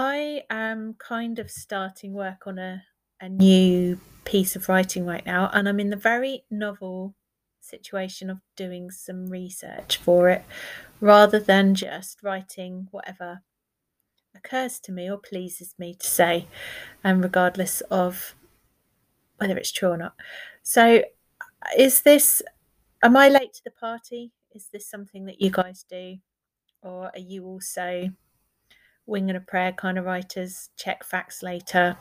I am kind of starting work on a, a new piece of writing right now, and I'm in the very novel situation of doing some research for it rather than just writing whatever occurs to me or pleases me to say, and regardless of whether it's true or not. So, is this, am I late to the party? Is this something that you guys do? Or are you also wing and a prayer kind of writers? Check facts later,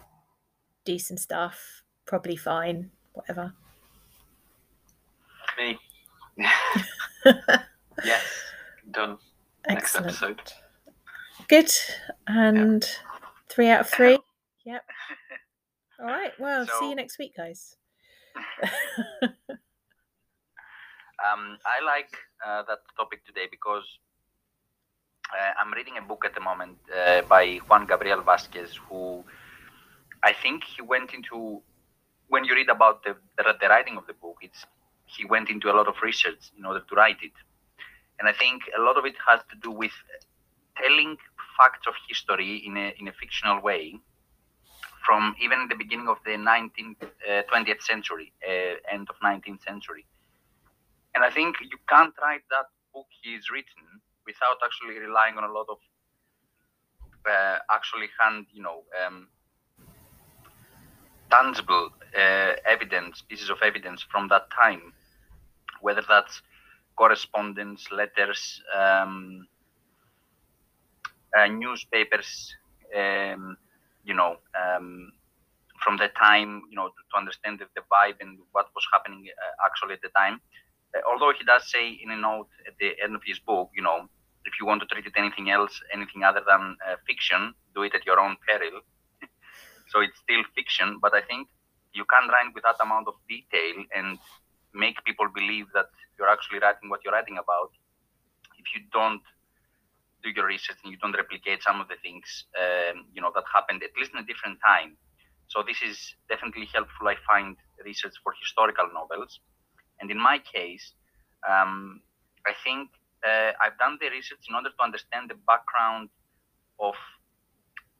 do some stuff, probably fine, whatever. Me. yes, done. Next Excellent. episode. Good. And three out of three. Yep. All right. Well, see you next week, guys. Um, I like uh, that topic today because I'm reading a book at the moment uh, by Juan Gabriel Vasquez, who I think he went into when you read about the, the the writing of the book, it's he went into a lot of research in order to write it, and I think a lot of it has to do with telling facts of history in a in a fictional way. From even the beginning of the 19th, uh, 20th century, uh, end of 19th century, and I think you can't write that book he's written without actually relying on a lot of uh, actually hand, you know, um, tangible uh, evidence, pieces of evidence from that time, whether that's correspondence, letters, um, uh, newspapers, um, you know, um, from the time, you know, to, to understand the, the vibe and what was happening uh, actually at the time. Uh, although he does say in a note at the end of his book, you know, if you want to treat it anything else, anything other than uh, fiction, do it at your own peril. so it's still fiction, but I think you can write with that amount of detail and make people believe that you're actually writing what you're writing about. If you don't do your research and you don't replicate some of the things, um, you know, that happened at least in a different time. So this is definitely helpful. I find research for historical novels, and in my case, um, I think uh, I've done the research in order to understand the background of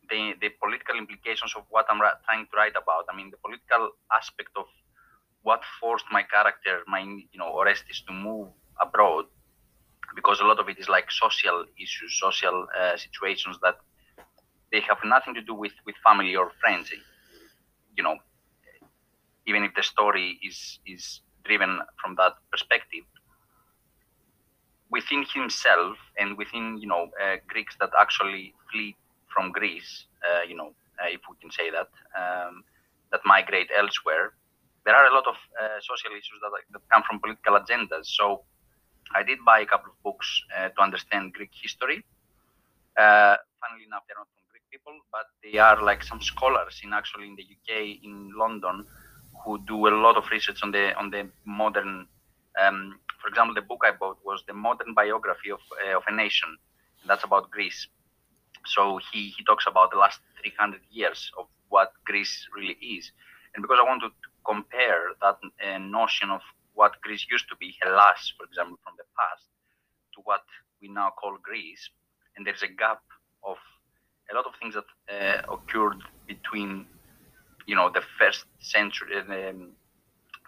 the, the political implications of what I'm ra- trying to write about. I mean, the political aspect of what forced my character, my you know, Orestes, to move abroad, because a lot of it is like social issues, social uh, situations that they have nothing to do with with family or friends. You know, even if the story is is driven from that perspective, within himself and within you know uh, Greeks that actually flee from Greece, uh, you know, uh, if we can say that, um, that migrate elsewhere, there are a lot of uh, social issues that, that come from political agendas. So I did buy a couple of books uh, to understand Greek history. Funnily enough, they're not from Greek people, but they are like some scholars in actually in the UK, in London, who do a lot of research on the on the modern. Um, for example, the book I bought was the modern biography of uh, of a nation. And that's about Greece. So he he talks about the last 300 years of what Greece really is, and because I wanted to compare that uh, notion of what Greece used to be, Hellas, for example, from the past, to what we now call Greece, and there's a gap of a lot of things that uh, occurred between, you know, the first century, um,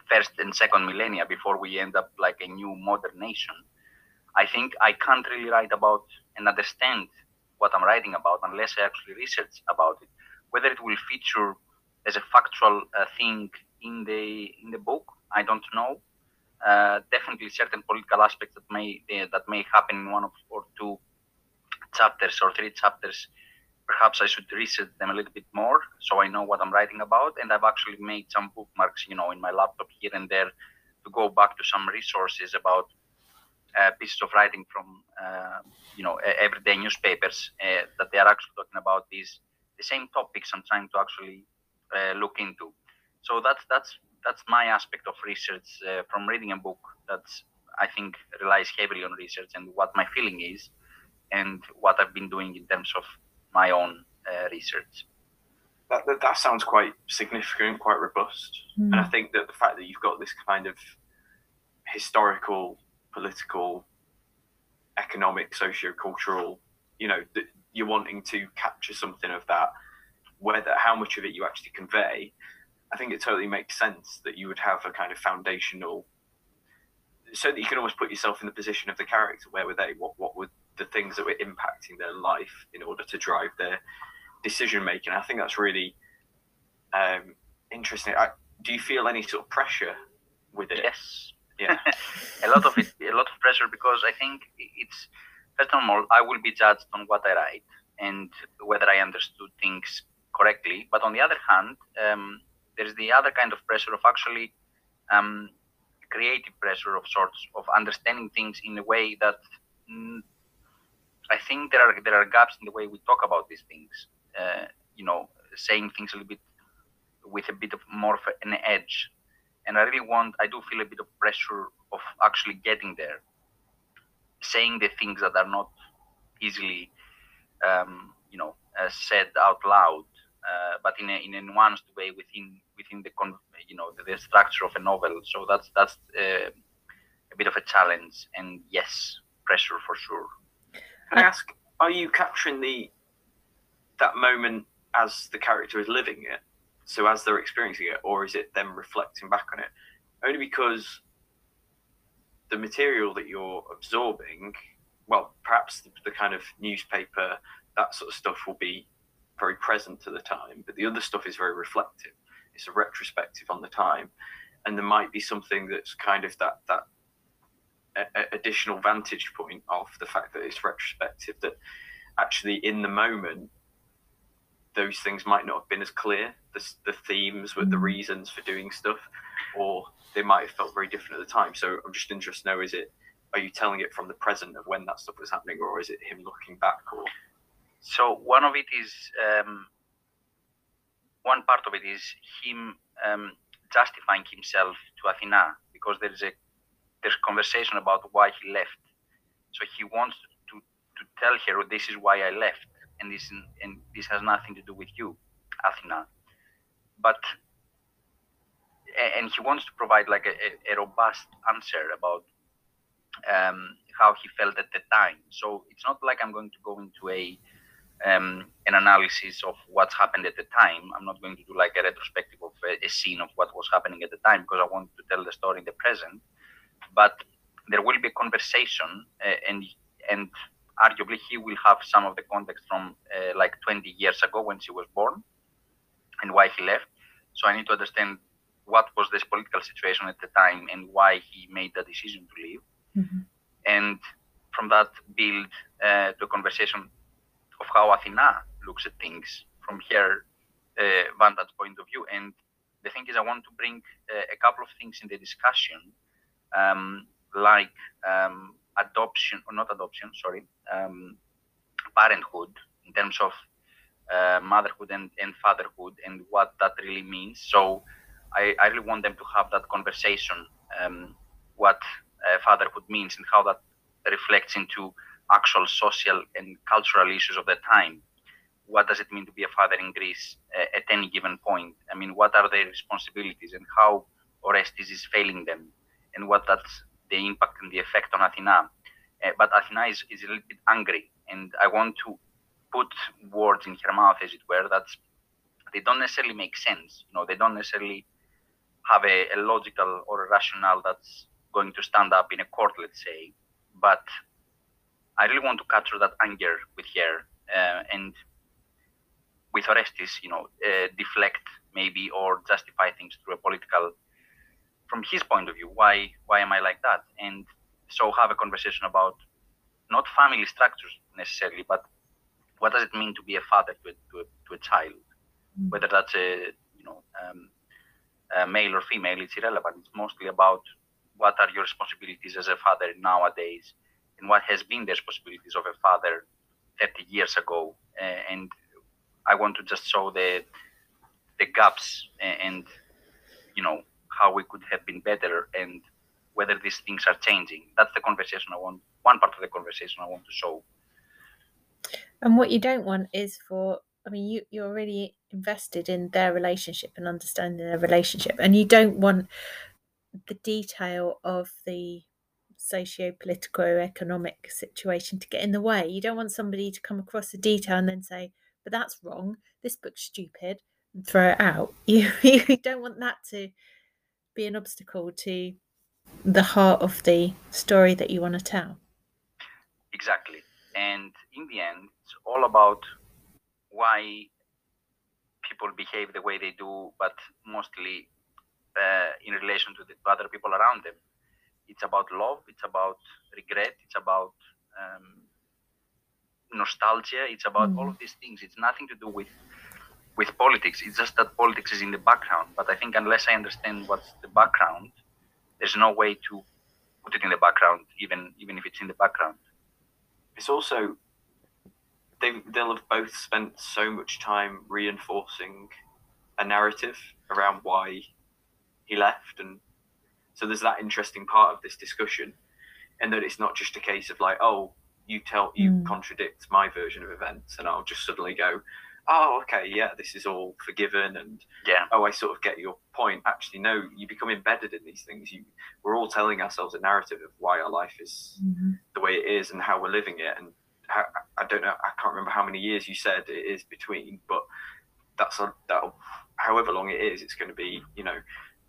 first and second millennia before we end up like a new modern nation. I think I can't really write about and understand what I'm writing about unless I actually research about it. Whether it will feature as a factual uh, thing in the in the book, I don't know. Uh, definitely certain political aspects that may uh, that may happen in one of or two chapters or three chapters. Perhaps I should research them a little bit more so I know what I'm writing about. And I've actually made some bookmarks, you know, in my laptop here and there to go back to some resources about uh, pieces of writing from, uh, you know, everyday newspapers uh, that they are actually talking about these the same topics I'm trying to actually uh, look into. So that's that's that's my aspect of research uh, from reading a book that's I think relies heavily on research and what my feeling is, and what I've been doing in terms of my own uh, research. That, that that sounds quite significant, quite robust, and I Mm. think that the fact that you've got this kind of historical, political, economic, socio-cultural, you know, th- you're wanting to capture something of that, whether how much of it you actually convey, I think it totally makes sense that you would have a kind of foundational, so that you can almost put yourself in the position of the character. Where were they? What what were the things that were impacting their life in order to drive their decision making? I think that's really um, interesting. I, do you feel any sort of pressure with it? Yes. Yeah. a lot of it, a lot of pressure because I think it's first of all, I will be judged on what I write and whether I understood things correctly. But on the other hand, um, there's the other kind of pressure of actually um, creative pressure of sorts of understanding things in a way that I think there are there are gaps in the way we talk about these things. Uh, you know, saying things a little bit with a bit of more of an edge. And I really want, I do feel a bit of pressure of actually getting there, saying the things that are not easily, um, you know, uh, said out loud, uh, but in a in a nuanced way within within the con- you know the, the, structure of a novel. So that's that's uh, a bit of a challenge, and yes, pressure for sure. Can I ask, are you capturing the that moment as the character is living it? So as they're experiencing it, or is it them reflecting back on it? Only because the material that you're absorbing, well, perhaps the, the kind of newspaper, that sort of stuff will be very present to the time, but the other stuff is very reflective. It's a retrospective on the time, and there might be something that's kind of that that a, additional vantage point of the fact that it's retrospective. That actually, in the moment, those things might not have been as clear. The, the themes with the mm. reasons for doing stuff, or they might have felt very different at the time. So I'm just interested to know: is it are you telling it from the present of when that stuff was happening, or is it him looking back? Or so one of it is um, one part of it is him um, justifying himself to Athena because there is a there's conversation about why he left. So he wants to to tell her this is why I left and this and this has nothing to do with you, Athena. But and he wants to provide like a, a robust answer about um, how he felt at the time. So it's not like I'm going to go into a um, an analysis of what's happened at the time. I'm not going to do like a retrospective of a, a, scene of what was happening at the time because I want to tell the story in the present. But there will be a conversation, uh, and and arguably he will have some of the context from uh, like 20 years ago when she was born and why he left. So I need to understand what was this political situation at the time and why he made the decision to leave. Mm-hmm. And from that, build uh, the conversation of how Athena looks at things from her uh, vantage point of view. And the thing is, I want to bring uh, a couple of things in the discussion, um, like um, adoption or not adoption, sorry, um, parenthood in terms of uh, motherhood and, and fatherhood and what that really means. So I, I really want them to have that conversation, um, what uh, fatherhood means and how that reflects into actual social and cultural issues of the time. What does it mean to be a father in Greece uh, at any given point? I mean, what are their responsibilities and how Orestes is failing them, and what that's the impact and the effect on Athena. Uh, but Athena is, is a little bit angry, and I want to put words in her mouth, as it were, that they don't necessarily make sense. You know, they don't necessarily have a, a logical or a rationale that's going to stand up in a court, let's say. But I really want to capture that anger with her uh, and with Orestes, you know, uh, deflect maybe or justify things through a political from his point of view why why am i like that? And so have a conversation about not family structures necessarily but what does it mean to be a father to a, to a, to a child? Mm. whether that's a you know um, a male or female it's irrelevant. It's mostly about what are your responsibilities as a father nowadays and what has been the responsibilities of a father 30 years ago. Uh, and i want to just show the the gaps and you know how we could have been better and whether these things are changing. That's the conversation I want, one part of the conversation I want to show. And what you don't want is for, I mean, you, you're really invested in their relationship and understanding their relationship, and you don't want the detail of the socio political economic situation to get in the way. You don't want somebody to come across a detail and then say, "But that's wrong. This book's stupid," and throw it out. You you don't want that to be an obstacle to the heart of the story that you want to tell. Exactly. And in the end, it's all about why people behave the way they do, but mostly uh, in relation to the to other people around them. It's about love. It's about regret. It's about um, nostalgia. It's about mm. all of these things. It's nothing to do with with politics. It's just that politics is in the background. But I think unless I understand what's the background, there's no way to put it in the background, even even if it's in the background. It's also they they'll have both spent so much time reinforcing a narrative around why he left, and so there's that interesting part of this discussion, and that it's not just a case of like, oh, you tell you mm. contradict my version of events, and I'll just suddenly go, oh, okay, yeah, this is all forgiven, and yeah, oh, I sort of get your point. Actually, no, you become embedded in these things. You, we're all telling ourselves a narrative of why our life is mm-hmm. the way it is and how we're living it. And how, I don't know, I can't remember how many years you said it is between, but that's a, that however long it is, it's going to be, you know,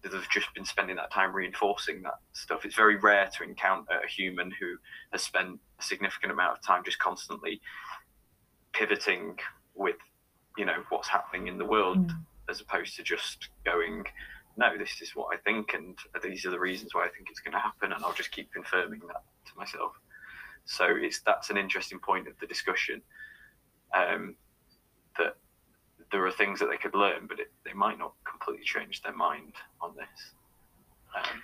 they've just been spending that time reinforcing that stuff. It's very rare to encounter a human who has spent a significant amount of time just constantly pivoting with you know what's happening in the world mm. as opposed to just going no this is what i think and these are the reasons why i think it's going to happen and i'll just keep confirming that to myself so it's that's an interesting point of the discussion um, that there are things that they could learn but it, they might not completely change their mind on this um,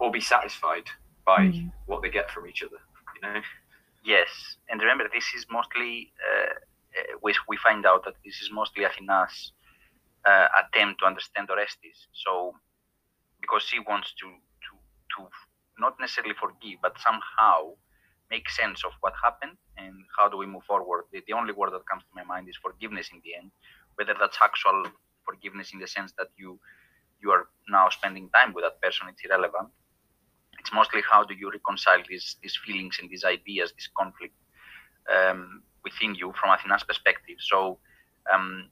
or be satisfied by mm. what they get from each other you know yes and remember this is mostly uh, uh, we, we find out that this is mostly Athena's uh, attempt to understand Orestes. So, because she wants to, to, to not necessarily forgive, but somehow make sense of what happened and how do we move forward. The, the only word that comes to my mind is forgiveness in the end, whether that's actual forgiveness in the sense that you you are now spending time with that person, it's irrelevant. It's mostly how do you reconcile these these feelings and these ideas, this conflict. Um, within you from Athena's perspective. So, um,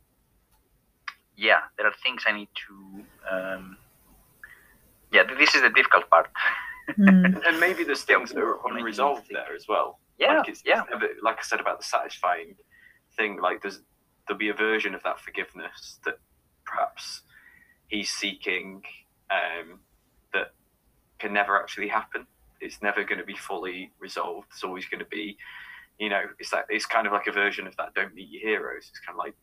yeah, there are things I need to. Um, yeah, this is the difficult part. Mm. and maybe there's things that are unresolved there as well. Yeah, like yeah. like I said about the satisfying thing, like there's there'll be a version of that forgiveness that perhaps he's seeking um, that can never actually happen. It's never going to be fully resolved. It's always going to be you know, it's that it's kind of like a version of that. Don't meet your heroes. It's kind of like,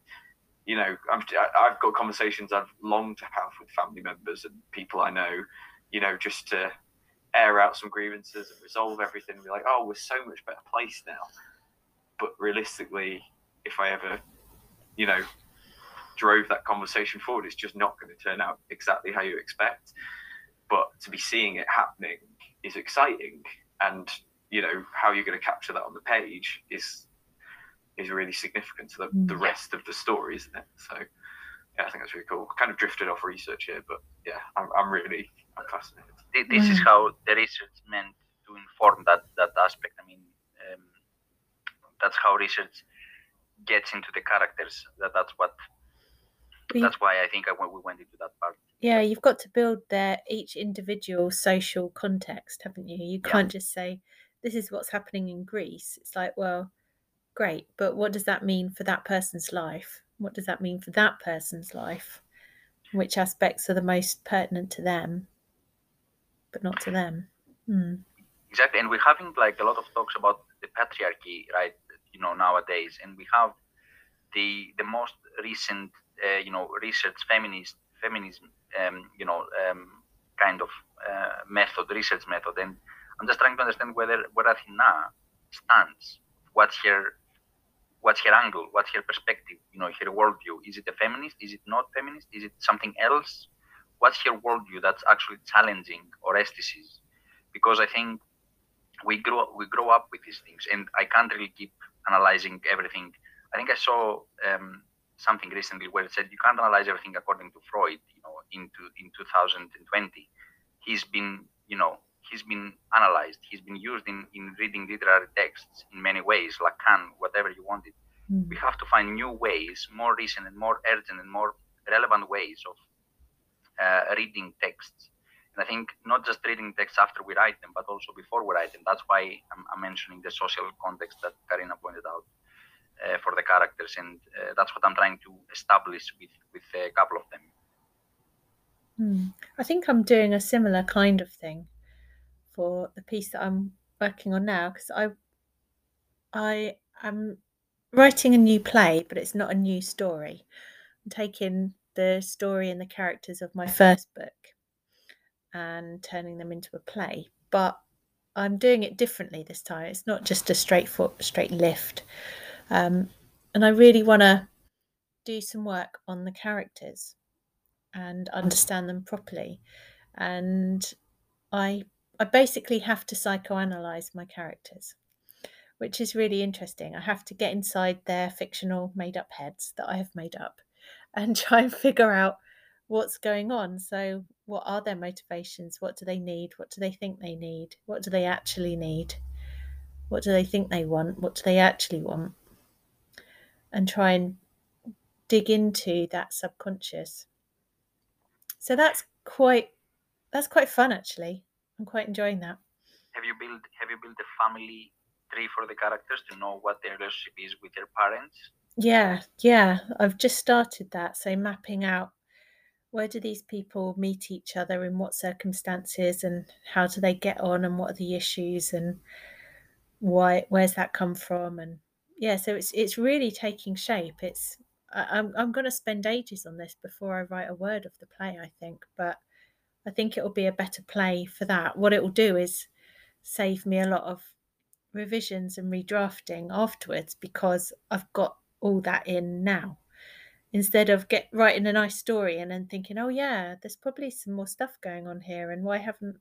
you know, I'm, I've got conversations I've longed to have with family members and people I know, you know, just to air out some grievances and resolve everything. And be like, oh, we're so much better placed now. But realistically, if I ever, you know, drove that conversation forward, it's just not going to turn out exactly how you expect. But to be seeing it happening is exciting, and you know how you're going to capture that on the page is is really significant to the, mm. the rest of the story, isn't it? So yeah, I think that's really cool. Kind of drifted off research here, but yeah, I'm, I'm really I'm fascinated. This is mm. how the research meant to inform that that aspect. I mean, um, that's how research gets into the characters. That that's what. That's why I think I, we went into that part. Yeah, you've got to build their each individual social context, haven't you? You can't yeah. just say this is what's happening in Greece. It's like, well, great, but what does that mean for that person's life? What does that mean for that person's life? Which aspects are the most pertinent to them, but not to them? Hmm. Exactly, and we're having like a lot of talks about the patriarchy, right? You know, nowadays, and we have the the most recent, uh, you know, research feminist feminism, um, you know, um, kind of uh, method, research method, and I'm just trying to understand whether where Athena stands. What's her what's her angle? What's her perspective? You know, her worldview. Is it a feminist? Is it not feminist? Is it something else? What's her worldview that's actually challenging Orestes? Because I think we grow we grow up with these things, and I can't really keep analyzing everything. I think I saw um, something recently where it said you can't analyze everything according to Freud. You know, into in 2020, he's been you know he's been analyzed, he's been used in, in reading literary texts in many ways, Lacan, whatever you wanted. Mm. We have to find new ways, more recent and more urgent and more relevant ways of uh, reading texts. And I think not just reading texts after we write them, but also before we write them. That's why I'm, I'm mentioning the social context that Carina pointed out uh, for the characters, and uh, that's what I'm trying to establish with with a couple of them. Hmm. I think I'm doing a similar kind of thing for the piece that I'm working on now because I I am writing a new play, but it's not a new story. I'm taking the story and the characters of my first book and turning them into a play, but I'm doing it differently this time. It's not just a straight foot, straight lift. Um, and I really want to do some work on the characters and understand them properly. And I I basically have to psychoanalyze my characters, which is really interesting. I have to get inside their fictional made up heads that I have made up and try and figure out what's going on. So, what are their motivations? What do they need? What do they think they need? What do they actually need? What do they think they want? What do they actually want? And try and dig into that subconscious. So that's quite that's quite fun actually. I'm quite enjoying that. Have you built Have you built a family tree for the characters to know what their relationship is with their parents? Yeah, yeah. I've just started that. So mapping out where do these people meet each other in what circumstances and how do they get on and what are the issues and why where's that come from and yeah so it's it's really taking shape it's I, I'm I'm going to spend ages on this before I write a word of the play I think but I think it will be a better play for that what it will do is save me a lot of revisions and redrafting afterwards because I've got all that in now instead of get writing a nice story and then thinking, oh yeah, there's probably some more stuff going on here, and why haven't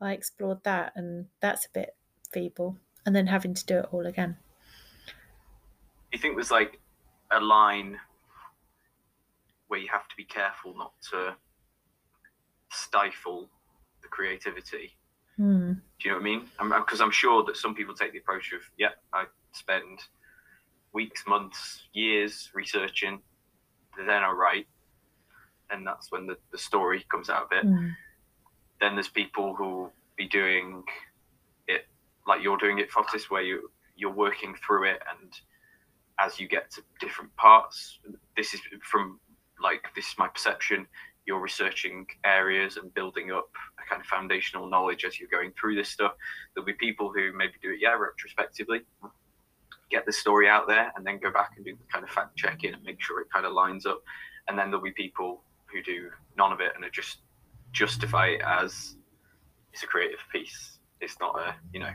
I explored that? And that's a bit feeble, and then having to do it all again. You think there's like a line where you have to be careful not to stifle the creativity. Hmm. Do you know what I mean? Because I'm, I'm, sure that some people take the approach of, yeah, I spend weeks, months, years researching, then I write, and that's when the, the story comes out of it. Mm. Then there's people who be doing it like you're doing it, Fotis, where you you're working through it, and as you get to different parts, this is from like this is my perception. You're researching areas and building up a kind of foundational knowledge as you're going through this stuff. There'll be people who maybe do it, yeah, retrospectively, get the story out there and then go back and do the kind of fact checking and make sure it kind of lines up. And then there'll be people who do none of it and are just justify it as it's a creative piece. It's not a, you know,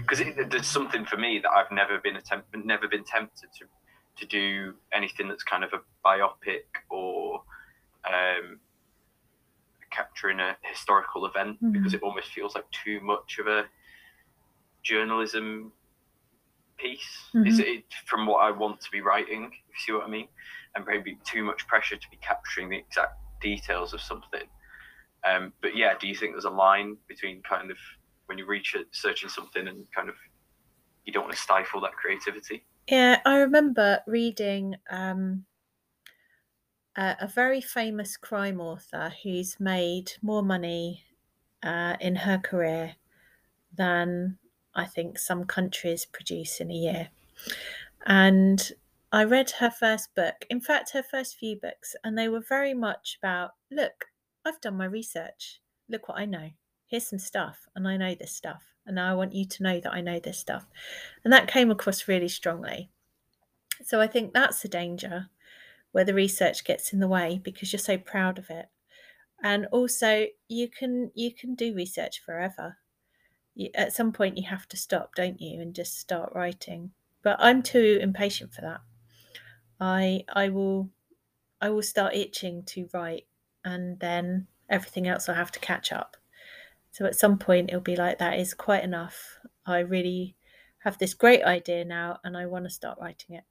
because there's something for me that I've never been attempt, never been tempted to to do anything that's kind of a biopic or um, capturing a historical event mm-hmm. because it almost feels like too much of a journalism piece mm-hmm. is it from what I want to be writing, if you see what I mean, and maybe too much pressure to be capturing the exact details of something. Um, but yeah, do you think there's a line between kind of when you reach it, searching something and kind of you don't want to stifle that creativity? Yeah, I remember reading um, a, a very famous crime author who's made more money uh, in her career than I think some countries produce in a year. And I read her first book, in fact, her first few books, and they were very much about look, I've done my research. Look what I know. Here's some stuff, and I know this stuff. And now I want you to know that I know this stuff. And that came across really strongly. So I think that's the danger where the research gets in the way because you're so proud of it. And also you can you can do research forever you, at some point you have to stop, don't you, and just start writing. But I'm too impatient for that. I I will I will start itching to write, and then everything else will have to catch up. So at some point it'll be like that is quite enough. I really have this great idea now, and I want to start writing it.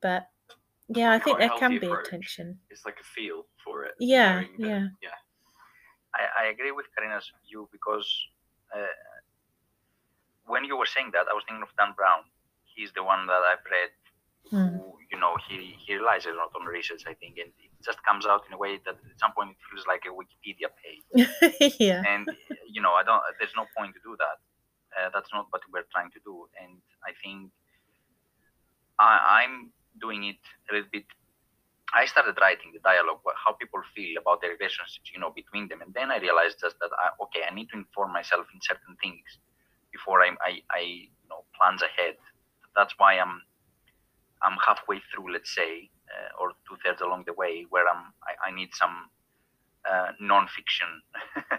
But yeah, I think there can be approach. attention. It's like a feel for it. Yeah, yeah, yeah. I, I agree with Carina's view because uh, when you were saying that, I was thinking of Dan Brown. He's the one that I've read. Mm. Who, you know, he he relies a lot on research, I think, and it just comes out in a way that at some point it feels like a Wikipedia page. yeah. and you know, I don't. There's no point to do that. Uh, that's not what we're trying to do. And I think I, I'm doing it a little bit I started writing the dialogue, how people feel about the relationships, you know, between them, and then I realized just that I, okay, I need to inform myself in certain things before I, I, I you know, plans ahead. That's why I'm, I'm halfway through, let's say, uh, or two thirds along the way, where I'm, I, I need some uh, non-fiction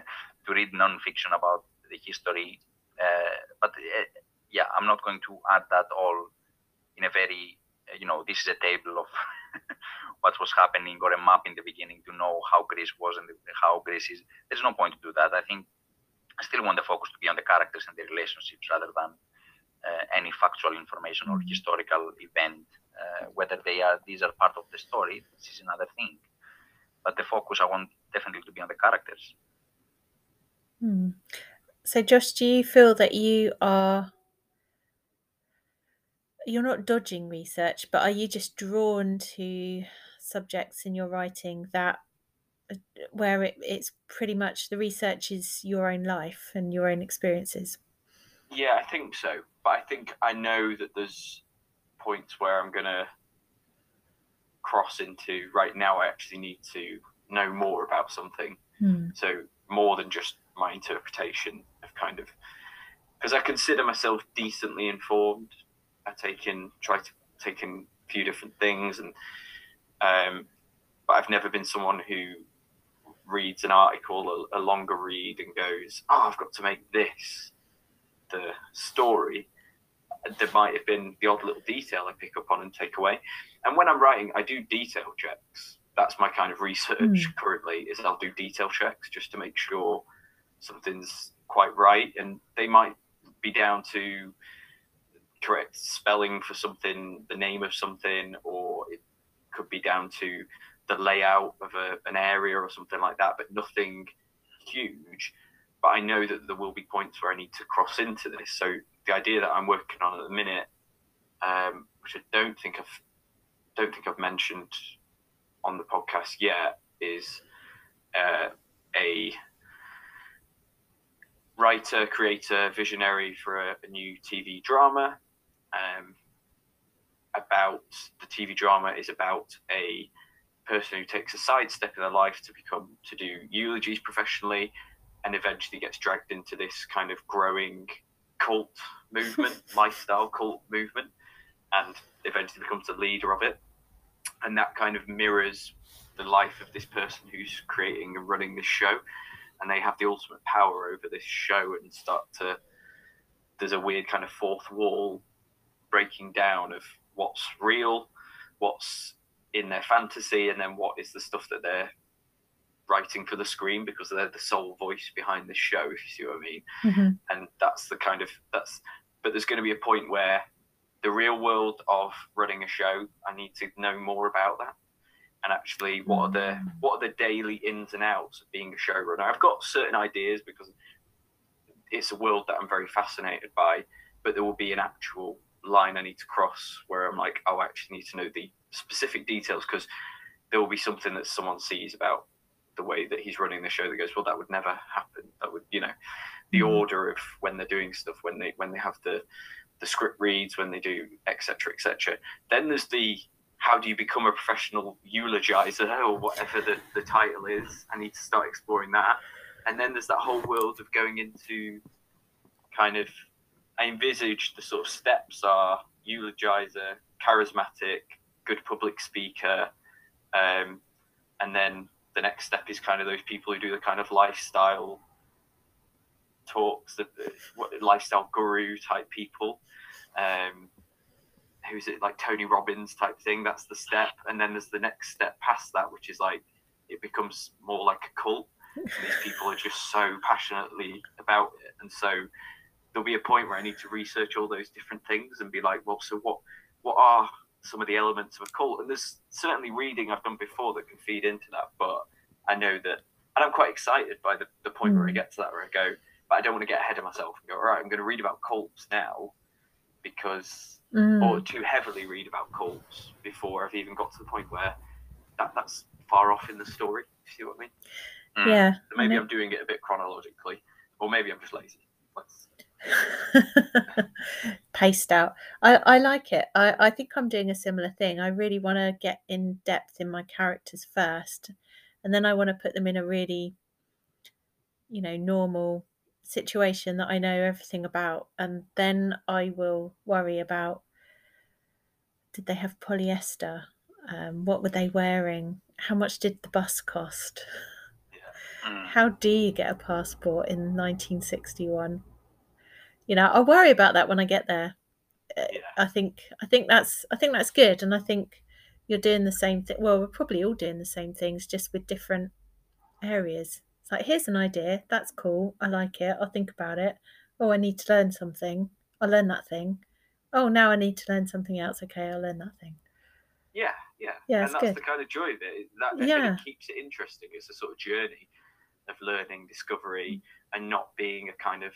to read non-fiction about the history. Uh, but uh, yeah, I'm not going to add that all in a very, uh, you know, this is a table of what was happening or a map in the beginning to know how Greece was and how Greece is. There's no point to do that. I think I still want the focus to be on the characters and the relationships rather than uh, any factual information or historical event. Uh, whether they are these are part of the story, this is another thing. But the focus I want definitely to be on the characters. Hmm. So, Josh, do you feel that you are you're not dodging research, but are you just drawn to subjects in your writing that uh, where it, it's pretty much the research is your own life and your own experiences? Yeah, I think so. But I think I know that there's points where I'm gonna cross into right now. I actually need to know more about something. Hmm. So more than just my interpretation of kind of because I consider myself decently informed. I take in try to take in a few different things and um, but I've never been someone who reads an article, a, a longer read, and goes, "Oh, I've got to make this the story." There might have been the odd little detail I pick up on and take away. And when I'm writing, I do detail checks. That's my kind of research Mm. currently. Is I'll do detail checks just to make sure something's quite right, and they might be down to correct spelling for something, the name of something, or it could be down to the layout of a, an area or something like that, but nothing huge. But I know that there will be points where I need to cross into this. So the idea that I'm working on at the minute, um, which I don't think I've don't think I've mentioned on the podcast yet, is uh, a writer, creator, visionary for a, a new TV drama. Um, about the TV drama is about a person who takes a sidestep in their life to become to do eulogies professionally, and eventually gets dragged into this kind of growing cult movement, lifestyle cult movement, and eventually becomes the leader of it. And that kind of mirrors the life of this person who's creating and running this show, and they have the ultimate power over this show and start to. There's a weird kind of fourth wall breaking down of what's real, what's in their fantasy, and then what is the stuff that they're writing for the screen because they're the sole voice behind the show, if you see what I mean. Mhm. And that's the kind of that's. But there's going to be a point where the real world of running a show, I need to know more about that. And actually, what are the Mm. what are the daily ins and outs of being a showrunner? I've got certain ideas because it's a world that I'm very fascinated by, but there will be an actual line I need to cross where I'm like, oh, I actually need to know the specific details because there will be something that someone sees about the way that he's running the show that goes, well, that would never happen. That would, you know, the Mhm. order of when they're doing stuff, when they when they have the the script reads, when they do etc. etc. Then there's the how do you become a professional eulogizer or whatever the, the title is? I need to start exploring that. And then there's that whole world of going into kind of I envisage the sort of steps are eulogizer, charismatic, good public speaker, um, and then the next step is kind of those people who do the kind of lifestyle talks, the the- lifestyle guru type people. Um, who's it like Tony Robbins type thing? That's the step, and then there's the next step past that, which is like it becomes more like a cult. And these people are just so passionately about it, and so there'll be a point where I need to research all those different things and be like, well, so what? What are some of the elements of a cult? And there's certainly reading I've done before that can feed into that, but I know that and I'm quite excited by the, the point where I Mm. get to that where I go, but I don't want to get ahead of myself and go, all right, I'm going to read about cults now because, Mm. or too heavily read about cults before I've even got to the point where that, that's far off in the story. You see what I mean? Mm. yeah. So maybe. I'm doing it a bit chronologically, or maybe I'm just lazy. Let's, paced out. I, I like it. I, I think I'm doing a similar thing. I really want to get in depth in my characters first, and then I want to put them in a really, you know, normal situation that I know everything about, and then I will worry about did they have polyester? Um, what were they wearing? How much did the bus cost? How do you get a passport in 1961? You know, I'll worry about that when I get there. Uh, Yeah. I think I think that's I think that's good, and I think you're doing the same thing. Well, we're probably all doing the same things, just with different areas. It's like here's an idea. That's cool. I like it. I'll think about it. Oh, I need to learn something. I'll learn that thing. Oh, now I need to learn something else. Okay, I'll learn that thing. yeah, yeah. Yeah, and that's good. the kind of joy of it. That and Yeah. it keeps it interesting. It's a sort of journey of learning, discovery, and not being a kind of,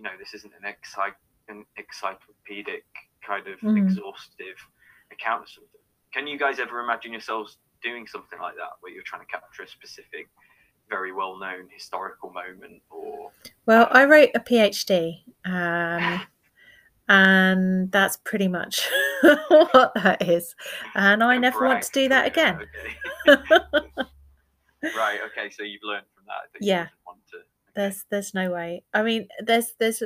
you know, this isn't an, excite, an encyclopedic kind of Mm. exhaustive account of something. Can you guys ever imagine yourselves doing something like that, where you're trying to capture a specific, very well-known historical moment, or Well, I wrote a PhD, um, and that's pretty much what that is. And I never want to do that again. okay. right. Okay. So you've learned from that. Yeah. wouldn't Want to, okay. There's there's no way. I mean, there's there's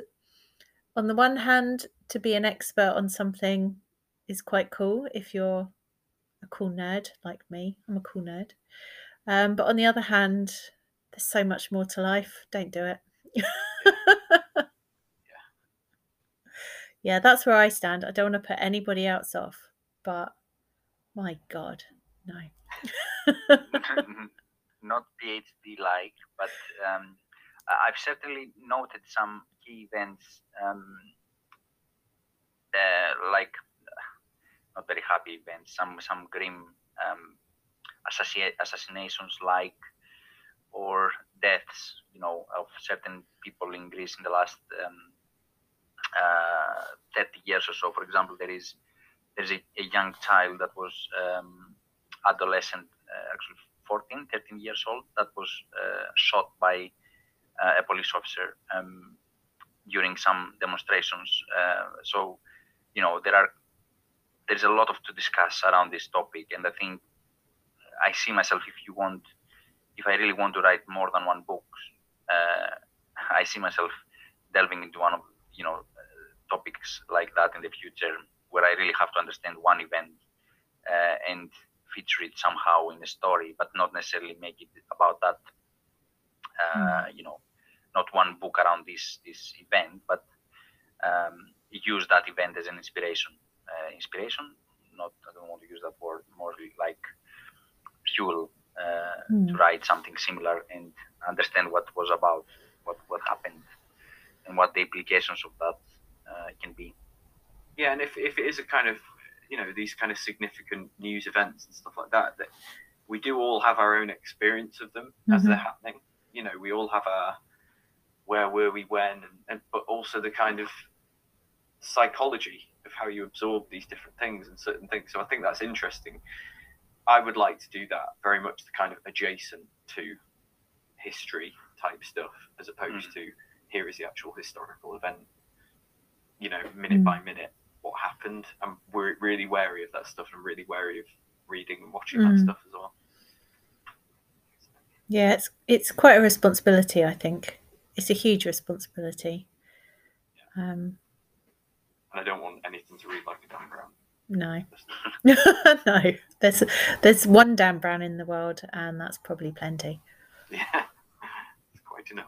on the one hand, to be an expert on something is quite cool if you're a cool nerd like me. I'm a cool nerd. Um, but on the other hand, there's so much more to life. Don't do it. yeah, yeah, that's where I stand. I don't want to put anybody else off, but my God, no. not PhD like, but um, I've certainly noted some key events, um, uh, like uh, not very happy events, some some grim um, assassina- assassinations, like or deaths, you know, of certain people in Greece in the last um, uh, 30 years or so. For example, there is there's a, a young child that was um, adolescent, uh, actually 14, 13 years old, that was uh, shot by a police officer um, during some demonstrations. Uh, so, you know, there are there's a lot of to discuss around this topic, and I think I see myself if you want, if I really want to write more than one book, uh, I see myself delving into one of you know uh, topics like that in the future, where I really have to understand one event uh, and feature it somehow in a story, but not necessarily make it about that. Uh, You know, not one book around this this event, but um, use that event as an inspiration. Uh, inspiration, not I don't want to use that word. More like fuel uh, Hmm. to write something similar and understand what was about, what what happened, and what the implications of that uh, can be. yeah and if, if it is a kind of you know these kind of significant news events and stuff like that that we do all have our own experience of them as Mhm. they're happening you know we all have our where were we when and, and but also the kind of psychology of how you absorb these different things and certain things. So i think that's interesting. I would like to do that very much the kind of adjacent to history type stuff as opposed to here is the actual historical event you know minute Mm. by minute what happened. I'm we're really wary of that stuff and really wary of reading and watching that Mm. stuff as well Yeah, it's it's quite a responsibility. I think it's a huge responsibility. Um, and i don't want anything to read like a Dan Brown. no, no. There's there's one Dan Brown in the world, and that's probably plenty. yeah it's quite enough